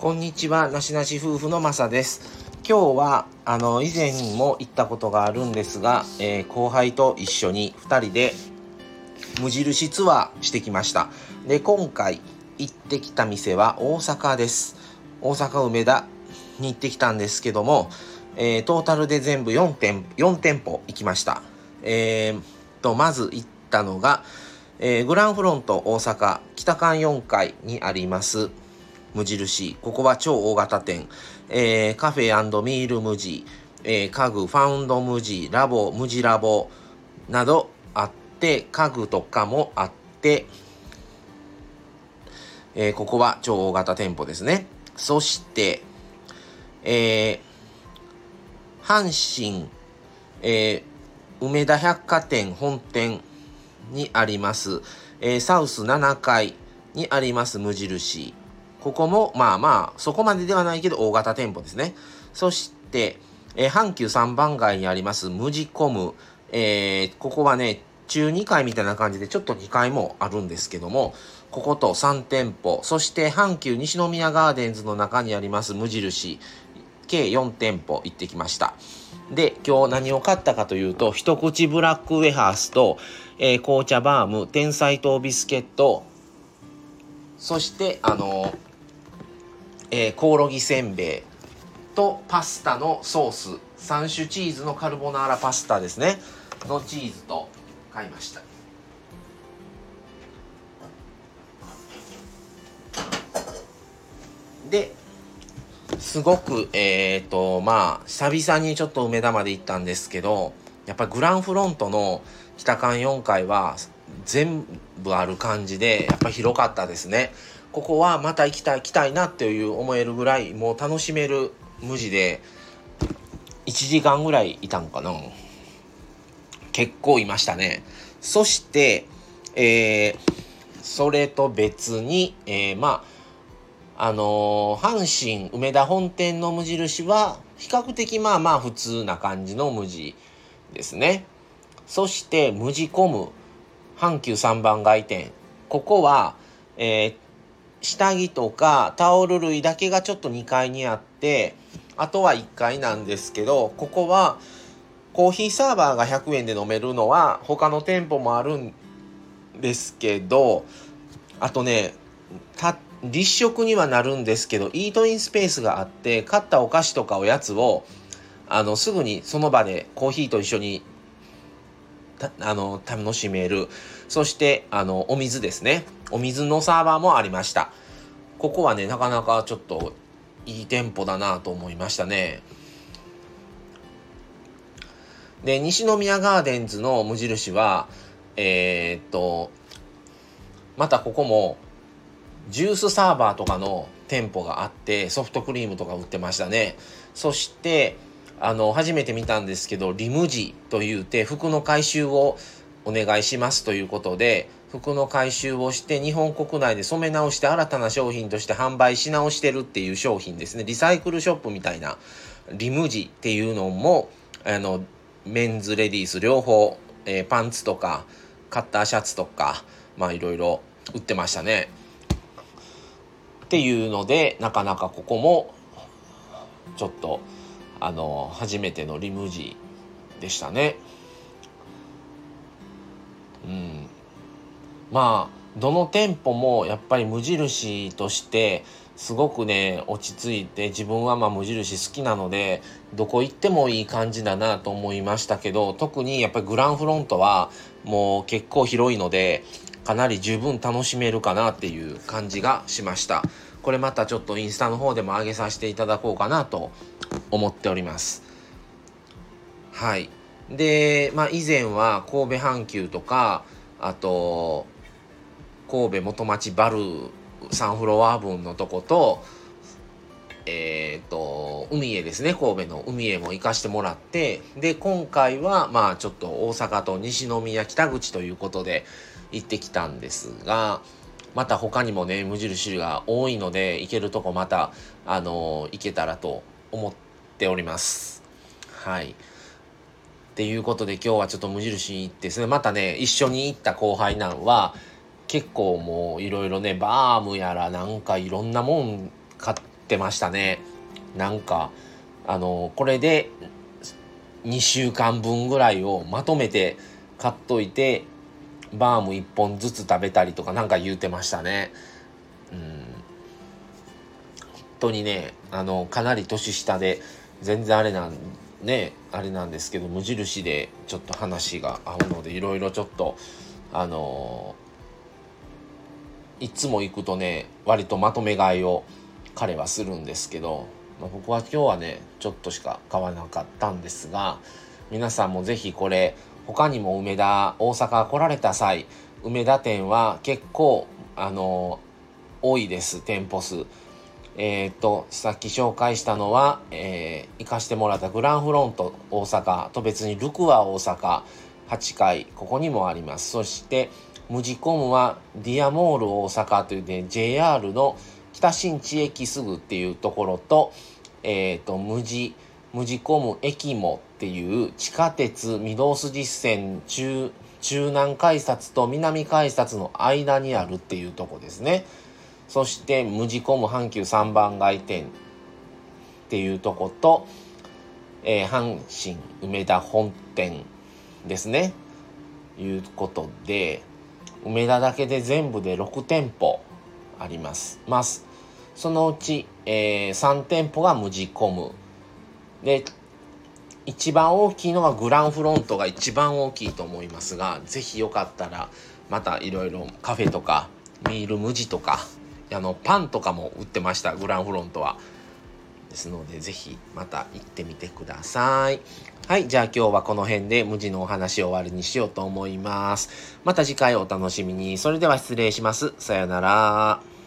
こんにちは、なしなし夫婦のまさです。今日は、あの、以前にも行ったことがあるんですが、えー後輩と一緒に2人で無印ツアーしてきました。で、今回行ってきた店は大阪です。大阪梅田に行ってきたんですけども、えートータルで全部4店 ,4 店舗行きました。えー、と、まず行ったのが、えーグランフロント大阪北館4階にあります無印。ここは超大型店、えーカフェミール無地、えー家具ファウンド無地。ラボ無地ラボ。などあって家具とかもあって、えーここは超大型店舗ですね。そして、えー阪神、えー梅田百貨店本店にあります、えーサウス7階にあります無印。ここもまあまあそこまでではないけど大型店舗ですね。そして、えー阪急3番街にあります無地コム、えーここはね中2階みたいな感じでちょっと2階もあるんですけどもここと3店舗。そして阪急西宮ガーデンズの中にあります無印。計4店舗行ってきました。で今日何を買ったかというと一口ブラックウェハースと、えー紅茶バーム天才糖ビスケット。そしてあのえーコオロギせんべいとパスタのソース。3種チーズのカルボナーラパスタですね。のチーズと買いました。ですごくえっ、とまあ久々にちょっと梅田まで行ったんですけどやっぱりグランフロントの北館4階は全部ある感じでやっぱ広かったですね。ここはまた行きたい行きたいなっていう思えるぐらいもう楽しめる無地で1時間ぐらいいたんかな。結構いましたね。そしてえーそれと別に、えーまああのー阪神梅田本店の無印は比較的まあまあ普通な感じの無地ですね。そして無地コム阪急3番街店。ここは、えー下着とかタオル類だけがちょっと2階にあってあとは1階なんですけどここはコーヒーサーバーが100円で飲めるのは他の店舗もあるんですけどあとね立食にはなるんですけどイートインスペースがあって買ったお菓子とかおやつをあのすぐにその場でコーヒーと一緒にあの楽しめる。そしてあのお水ですね。お水のサーバーもありました。ここはねなかなかちょっといい店舗だなと思いましたね。で西宮ガーデンズの無印はえーっとまたここもジュースサーバーとかの店舗があってソフトクリームとか売ってましたね。そしてあの初めて見たんですけどリムジというて服の回収をお願いしますということで服の回収をして日本国内で染め直して新たな商品として販売し直してるっていう商品ですね。リサイクルショップみたいなリムジっていうのもあのメンズレディース両方、えーパンツとかカッターシャツとかまあいろいろ売ってましたね。っていうのでなかなかここもちょっとあの初めてのリムジでしたね。うん。まあどの店舗もやっぱり無印としてすごくね落ち着いて自分はまあ無印好きなのでどこ行ってもいい感じだなと思いましたけど特にやっぱりグランフロントはもう結構広いのでかなり十分楽しめるかなっていう感じがしました。これまたちょっとインスタの方でも上げさせていただこうかなと思っております。はい。でまあ以前は神戸阪急とかあと神戸元町バル3フロア分のとことえっ、と海へですね神戸の海へも行かしてもらってで今回はまあちょっと大阪と西宮北口ということで行ってきたんですがまた他にもね無印が多いので行けるとこまたあの行けたらと思っております。はい。っていうことで今日はちょっと無印に行ってですねまたね一緒に行った後輩なんは結構もういろいろねバームやらなんかいろんなもん買ってましたね。なんかあのこれで2週間分ぐらいをまとめて買っといてバーム1本ずつ食べたりとかなんか言うてましたね。うん。当にねあのかなり年下で全然あれなんねあれなんですけど無印でちょっと話が合うのでいろいろちょっとあのいつも行くとね割とまとめ買いを彼はするんですけど、まあ、僕は今日はねちょっとしか買わなかったんですが皆さんも是非これ他にも梅田大阪来られた際梅田店は結構あの多いです店舗数。えー、っとさっき紹介したのは、えー、行かしてもらったグランフロント大阪と別にルクア大阪8階ここにもありますそしてムジコムはディアモール大阪というね JR の北新地駅すぐっていうところとえっ、とムジムジコム駅もっていう地下鉄御堂筋線中中南改札と南改札の間にあるっていうとこですね。そして無地コム阪急3番街店っていうとこと、えー、阪神梅田本店ですね。いうことで梅田だけで全部で6店舗あります。ます。そのうち、えー、3店舗が無地コムで一番大きいのはグランフロントが一番大きいと思いますが是非よかったらまたいろいろカフェとかミール無地とかあのパンとかも売ってましたグランフロントは。ですのでぜひまた行ってみてください。はいじゃあ今日はこの辺で無地のお話を終わりにしようと思います。また次回お楽しみに。それでは失礼します。さよなら。